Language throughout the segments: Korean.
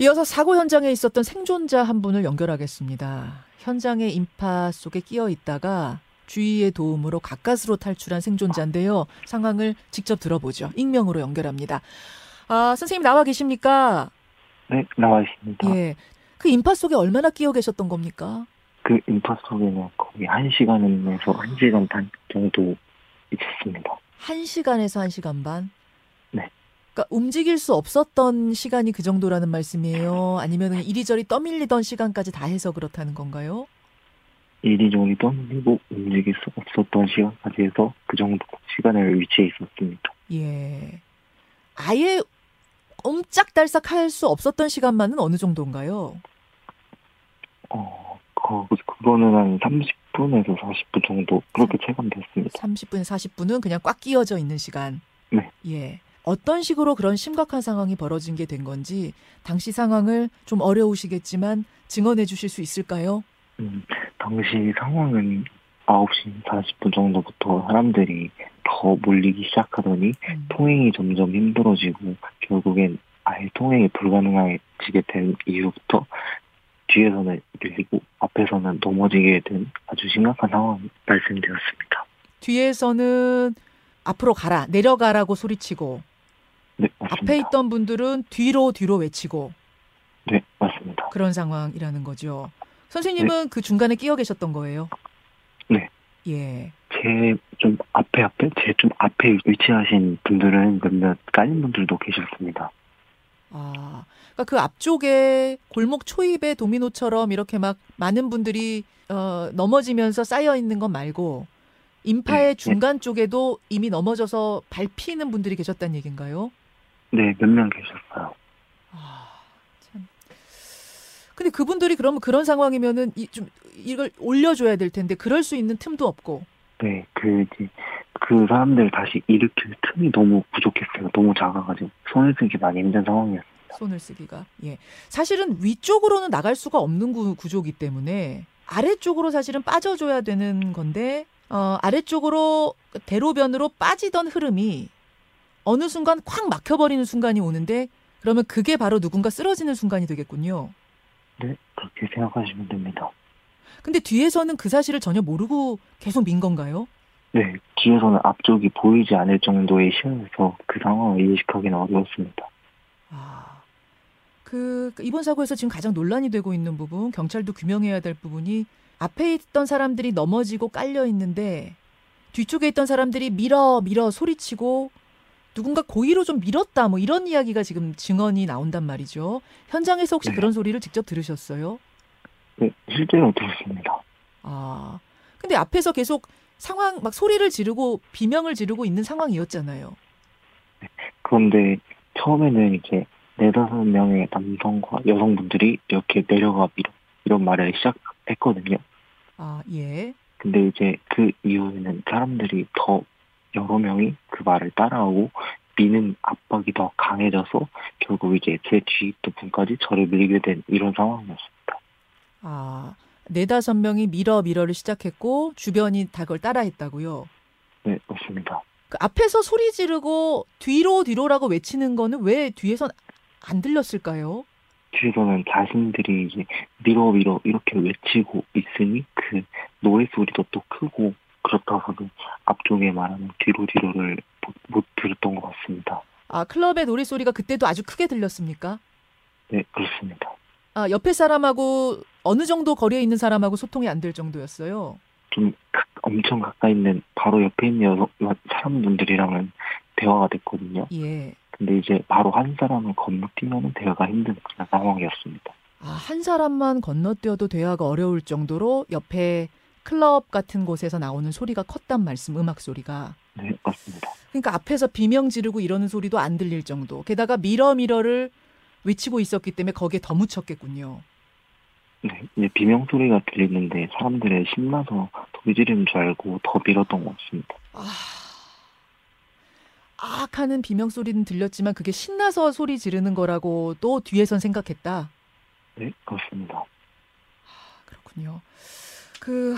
이어서 사고 현장에 있었던 생존자 한 분을 연결하겠습니다. 현장의 인파 속에 끼어 있다가 주위의 도움으로 가까스로 탈출한 생존자인데요. 상황을 직접 들어보죠. 익명으로 연결합니다. 아, 선생님 나와 계십니까? 네, 나와 있습니다. 예. 그 인파 속에 얼마나 끼어 계셨던 겁니까? 그 인파 속에는 거의 한 시간에서 한 시간 반 정도 있었습니다. 한 시간에서 한 시간 반? 네. 그러니까 움직일 수 없었던 시간이 그 정도라는 말씀이에요? 아니면 이리저리 떠밀리던 시간까지 다 해서 그렇다는 건가요? 이리저리 떠밀리고 움직일 수 없었던 시간까지 해서 그 정도 시간을 위치해 있었습니다. 예. 아예 옴짝달싹 할 수 없었던 시간만은 어느 정도인가요? 어, 그, 그거는 한 30분에서 40분 정도 그렇게 체감됐습니다. 30분, 40분은 그냥 꽉 끼어져 있는 시간. 네. 예. 어떤 식으로 그런 심각한 상황이 벌어진 게 된 건지 당시 상황을 좀 어려우시겠지만 증언해 주실 수 있을까요? 음, 당시 상황은 9시 40분 정도부터 사람들이 더 몰리기 시작하더니 음. 통행이 점점 힘들어지고 결국엔 아예 통행이 불가능해지게 된 이후부터 뒤에서는 밀리고 앞에서는 넘어지게 된 아주 심각한 상황이 발생되었습니다. 뒤에서는 앞으로 가라, 내려가라고 소리치고 네, 맞습니다. 앞에 있던 분들은 뒤로 뒤로 외치고 네, 맞습니다. 그런 상황이라는 거죠. 선생님은 그 중간에 끼어 계셨던 거예요? 네. 예. 제 좀 앞에 앞에 제 좀 앞에 위치하신 분들은 몇몇 깔린 분들도 계셨습니다. 아, 그러니까 그 앞쪽에 골목 초입에 도미노처럼 이렇게 막 많은 분들이 어, 넘어지면서 쌓여 있는 것 말고 인파의 네, 네. 중간 쪽에도 이미 넘어져서 밟히는 분들이 계셨다는 얘기인가요? 네, 몇 명 계셨어요. 아, 참. 근데 그분들이 그러면 그런 상황이면은 이, 좀 이걸 올려줘야 될 텐데 그럴 수 있는 틈도 없고. 네, 그, 이제 그 사람들 다시 일으킬 틈이 너무 부족했어요. 너무 작아가지고 손을 쓰기 많이 힘든 상황이었어요. 손을 쓰기가. 예. 사실은 위쪽으로는 나갈 수가 없는 구, 구조기 때문에 아래쪽으로 사실은 빠져줘야 되는 건데, 어, 아래쪽으로 대로변으로 빠지던 흐름이 어느 순간 콱 막혀버리는 순간이 오는데, 그러면 그게 바로 누군가 쓰러지는 순간이 되겠군요. 네, 그렇게 생각하시면 됩니다. 근데 뒤에서는 그 사실을 전혀 모르고 계속 민 건가요? 네, 뒤에서는 앞쪽이 보이지 않을 정도의 시야에서 그 상황을 인식하기는 어려웠습니다. 아, 그 이번 사고에서 지금 가장 논란이 되고 있는 부분, 경찰도 규명해야 될 부분이 앞에 있던 사람들이 넘어지고 깔려 있는데 뒤쪽에 있던 사람들이 밀어 밀어 소리치고 누군가 고의로 좀 밀었다 뭐 이런 이야기가 지금 증언이 나온단 말이죠. 현장에서 혹시 네. 그런 소리를 직접 들으셨어요? 네, 실제로 들었습니다. 아, 근데 앞에서 계속 상황 막 소리를 지르고 비명을 지르고 있는 상황이었잖아요. 그런데 처음에는 이제 네다섯 명의 남성과 여성분들이 이렇게 내려가 밀어 이런 말을 시작했거든요. 아, 예. 근데 이제 그 이후에는 사람들이 더 여러 명이 그 말을 따라하고 미는 압박이 더 강해져서 결국 이제 제 있던 분까지 저를 밀게 된 이런 상황이었습니다. 아, 네다섯 명이 밀어 밀어를 시작했고 주변이 다 그걸 따라했다고요. 네, 맞습니다. 그 앞에서 소리 지르고 뒤로 뒤로라고 외치는 거는 왜 뒤에선 안 들렸을까요? 뒤에서는 자신들이 이제 밀어 밀어 이렇게 외치고 있으니 그 노래 소리도 또 크고 그렇다고는 앞쪽에 말하는 뒤로 뒤로를 못, 못 들었던 것 같습니다. 아, 클럽의 노래 소리가 그때도 아주 크게 들렸습니까? 네, 그렇습니다. 아, 옆에 사람하고 어느 정도 거리에 있는 사람하고 소통이 안 될 정도였어요. 좀 가- 엄청 가까이 있는 바로 옆에 있는 여성 사람분들이랑은 대화가 됐거든요. 예. 근데 이제 바로 한 사람을 건너뛰면 대화가 힘든 그런 상황이었습니다. 아, 한 사람만 건너뛰어도 대화가 어려울 정도로 옆에 클럽 같은 곳에서 나오는 소리가 컸단 말씀, 음악 소리가. 네, 맞습니다. 그러니까 앞에서 비명 지르고 이러는 소리도 안 들릴 정도. 게다가 미러 미러를 외치고 있었기 때문에 거기에 더 묻혔겠군요. 네, 이제 비명 소리가 들리는데 사람들이 신나서 소리 지르는 줄 알고 더 밀었던 것 같습니다. 아, 악 하는 비명 소리는 들렸지만 그게 신나서 소리 지르는 거라고 또 뒤에선 생각했다. 네, 그렇습니다. 그렇군요. 그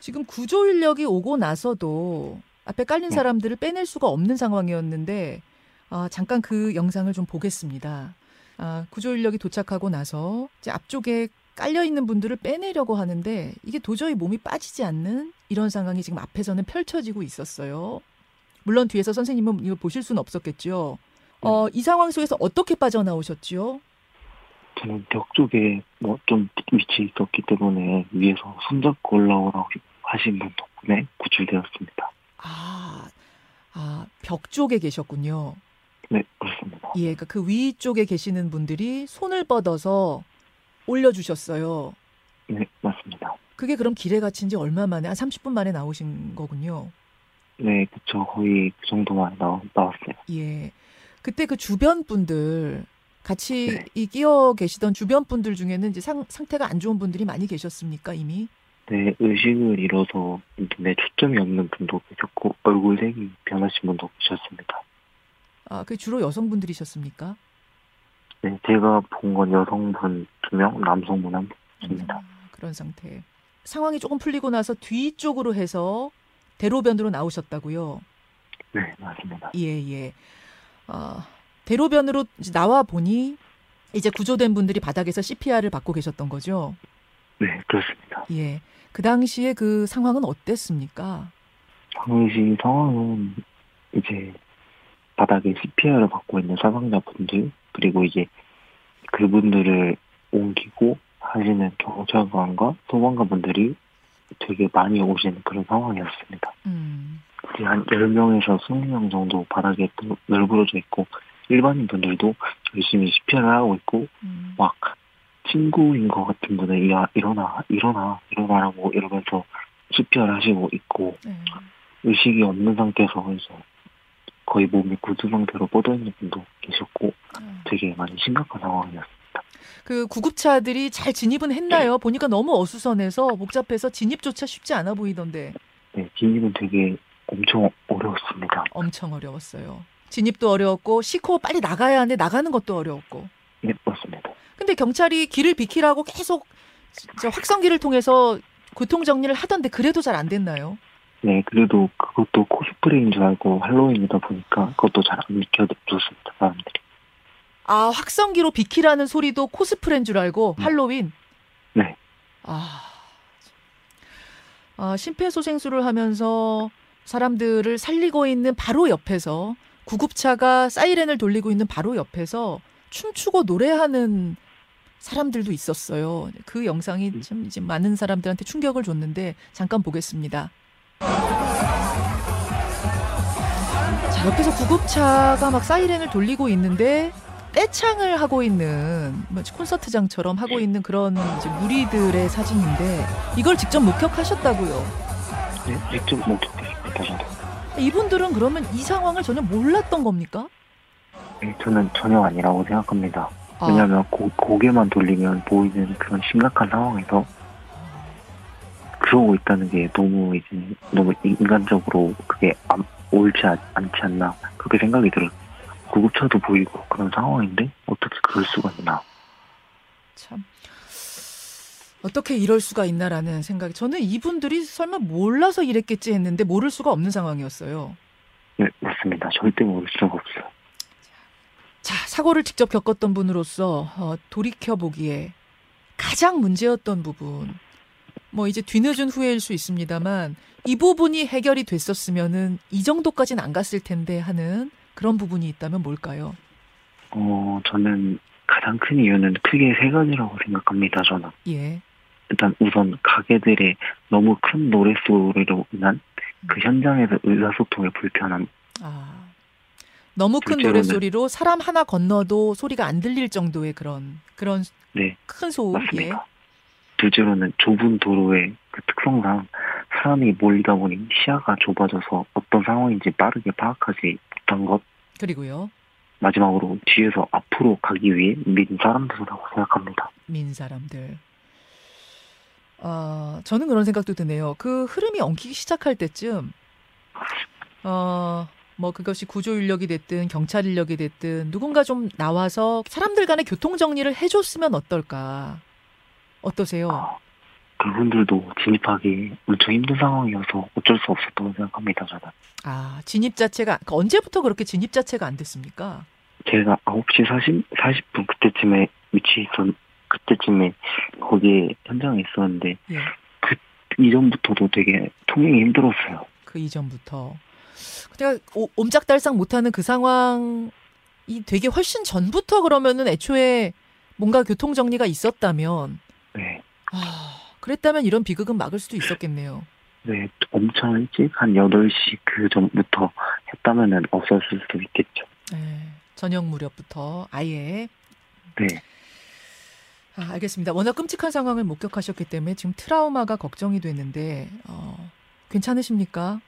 지금 구조 인력이 오고 나서도 앞에 깔린 네. 사람들을 빼낼 수가 없는 상황이었는데 아, 잠깐 그 영상을 좀 보겠습니다. 아, 구조 인력이 도착하고 나서 이제 앞쪽에 깔려 있는 분들을 빼내려고 하는데 이게 도저히 몸이 빠지지 않는 이런 상황이 지금 앞에서는 펼쳐지고 있었어요. 물론 뒤에서 선생님은 이걸 보실 수는 없었겠죠. 어, 이 상황 속에서 어떻게 빠져나오셨지요? 저는 벽 쪽에 뭐 좀 위치에 있었기 때문에 위에서 손잡고 올라오라고 하신 분 덕분에 구출되었습니다. 아, 아, 벽 쪽에 계셨군요. 네, 그렇습니다. 예, 그러니까 그 위쪽에 계시는 분들이 손을 뻗어서 올려주셨어요. 네, 맞습니다. 그게 그럼 길에 갇힌 지 얼마 만에, 한 30분 만에 나오신 거군요. 네, 그쵸. 거의 그 정도만 나왔, 나왔어요. 예. 그때 그 주변 분들, 같이 네. 이 끼어 계시던 주변 분들 중에는 이제 상, 상태가 안 좋은 분들이 많이 계셨습니까, 이미? 네, 의식을 잃어서 눈에 초점이 없는 분도 계셨고, 얼굴색이 변하신 분도 계셨습니다. 아, 그 주로 여성분들이셨습니까? 네, 제가 본 건 여성분 두 명, 남성분 한 분입니다. 아, 그런 상태. 상황이 조금 풀리고 나서 뒤쪽으로 해서 대로변으로 나오셨다고요? 네, 맞습니다. 예, 예. 아, 대로변으로 나와 보니 이제 구조된 분들이 바닥에서 CPR을 받고 계셨던 거죠? 네, 그렇습니다. 예. 그 당시에 그 상황은 어땠습니까? 당시 상황은 이제 바닥에 CPR을 받고 있는 사상자분들 그리고 이제 그분들을 옮기고 하시는 경찰관과 소방관분들이 되게 많이 오시는 그런 상황이었습니다. 음, 한 10명에서 20명 정도 바닥에 또 널브러져 있고 일반인 분들도 열심히 CPR을 하고 있고 음, 막 친구인 것 같은 분은 야 일어나 일어나 일어나라고 이러면서 CPR 하시고 있고 네. 의식이 없는 상태에서 이제 거의 몸이 굳은 상태로 뻗어 있는 분도 계셨고 아. 되게 많이 심각한 상황이었어요. 그 구급차들이 잘 진입은 했나요? 보니까 너무 어수선해서 복잡해서 진입조차 쉽지 않아 보이던데 네, 진입은 되게 엄청 어려웠습니다. 엄청 어려웠어요. 진입도 어려웠고 시코 빨리 나가야 하는데 나가는 것도 어려웠고. 네, 맞습니다. 근데 경찰이 길을 비키라고 계속 저 확성기를 통해서 교통 정리를 하던데 그래도 잘 안 됐나요? 네, 그래도 그것도 코스프레인 줄 알고 할로윈이다 보니까 그것도 잘안 믿어줬습니다, 사람들이. 아 확성기로 비키라는 소리도 코스프레인 줄 알고 네. 할로윈. 네. 아, 아 심폐소생술을 하면서 사람들을 살리고 있는 바로 옆에서 구급차가 사이렌을 돌리고 있는 바로 옆에서 춤추고 노래하는 사람들도 있었어요. 그 영상이 참 이제 많은 사람들한테 충격을 줬는데 잠깐 보겠습니다. 자, 옆에서 구급차가 막 사이렌을 돌리고 있는데 떼창을 하고 있는 뭐 콘서트장처럼 하고 있는 그런 무리들의 사진인데 이걸 직접 목격하셨다고요. 네, 직접 목격했습니다. 이분들은 그러면 이 상황을 전혀 몰랐던 겁니까? 네, 저는 전혀 아니라고 생각합니다. 아, 왜냐하면 고, 고개만 돌리면 보이는 그런 심각한 상황에서 그러고 있다는 게 너무 이제 너무 인간적으로 그게 안, 옳지 않, 않지 않나 그렇게 생각이 들어요. 구급차도 보이고 그런 상황인데 어떻게 그럴 수가 있나? 참 어떻게 이럴 수가 있나라는 생각이 저는 이분들이 설마 몰라서 이랬겠지 했는데 모를 수가 없는 상황이었어요. 네, 맞습니다. 절대 모를 수가 없어요. 자, 사고를 직접 겪었던 분으로서 어, 돌이켜 보기에 가장 문제였던 부분. 뭐 이제 뒤늦은 후회일 수 있습니다만 이 부분이 해결이 됐었으면은 이 정도까지는 안 갔을 텐데 하는 그런 부분이 있다면 뭘까요? 어, 저는 가장 큰 이유는 크게 세 가지라고 생각합니다. 저는 예. 일단 우선 가게들의 너무 큰 노랫소리로 인한 그 현장에서 의사소통의 불편함. 아. 너무 큰 둘째로는- 노랫소리로 사람 하나 건너도 소리가 안 들릴 정도의 그런 그런 네, 큰 소음. 예. 맞습니다. 둘째로는 좁은 도로의 그 특성상 사람이 몰리다 보니 시야가 좁아져서 어떤 상황인지 빠르게 파악하지 못한 것. 그리고요. 마지막으로 뒤에서 앞으로 가기 위해 민 사람들이라고 생각합니다. 민 사람들. 어, 저는 그런 생각도 드네요. 그 흐름이 엉키기 시작할 때쯤, 어, 뭐 그것이 구조 인력이 됐든 경찰 인력이 됐든 누군가 좀 나와서 사람들 간의 교통 정리를 해줬으면 어떨까? 어떠세요? 아, 그분들도 진입하기 엄청 힘든 상황이어서 어쩔 수 없었다고 생각합니다. 저는. 아, 진입 자체가, 그러니까 언제부터 그렇게 진입 자체가 안 됐습니까? 제가 9시 40, 40분 그때쯤에 위치해 있었, 그때쯤에 거기에 현장에 있었는데, 예. 그 이전부터도 되게 통행이 힘들었어요. 그 이전부터. 내가 오- 옴짝달싹 못하는 그 상황이 되게 훨씬 전부터 그러면은 애초에 뭔가 교통 정리가 있었다면, 네. 아, 그랬다면 이런 비극은 막을 수도 있었겠네요. 네, 엄청 일찍 한 8시 그 전부터 했다면은 없었을 수도 있겠죠. 네, 저녁 무렵부터 아예. 네. 아, 알겠습니다. 워낙 끔찍한 상황을 목격하셨기 때문에 지금 트라우마가 걱정이 되는데, 어, 괜찮으십니까?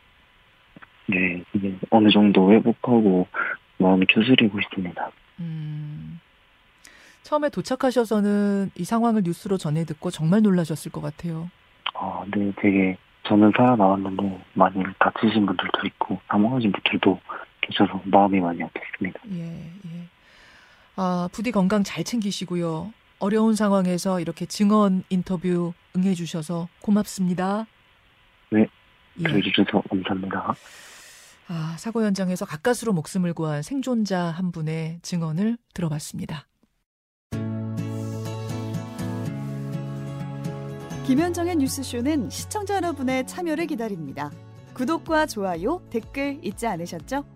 네, 이제 어느 정도 회복하고 마음이 추스리고 있습니다. 음, 처음에 도착하셔서는 이 상황을 뉴스로 전해 듣고 정말 놀라셨을 것 같아요. 아, 네, 되게 저는 살아나왔는데 많이 다치신 분들도 있고 사망하신 분들도 계셔서 마음이 많이 아팠습니다. 예, 예. 아, 부디 건강 잘 챙기시고요. 어려운 상황에서 이렇게 증언 인터뷰 응해주셔서 고맙습니다. 네, 예. 들어주셔서 감사합니다. 아, 사고 현장에서 가까스로 목숨을 구한 생존자 한 분의 증언을 들어봤습니다. 김현정의 뉴스쇼는 시청자 여러분의 참여를 기다립니다. 구독과 좋아요, 댓글 잊지 않으셨죠?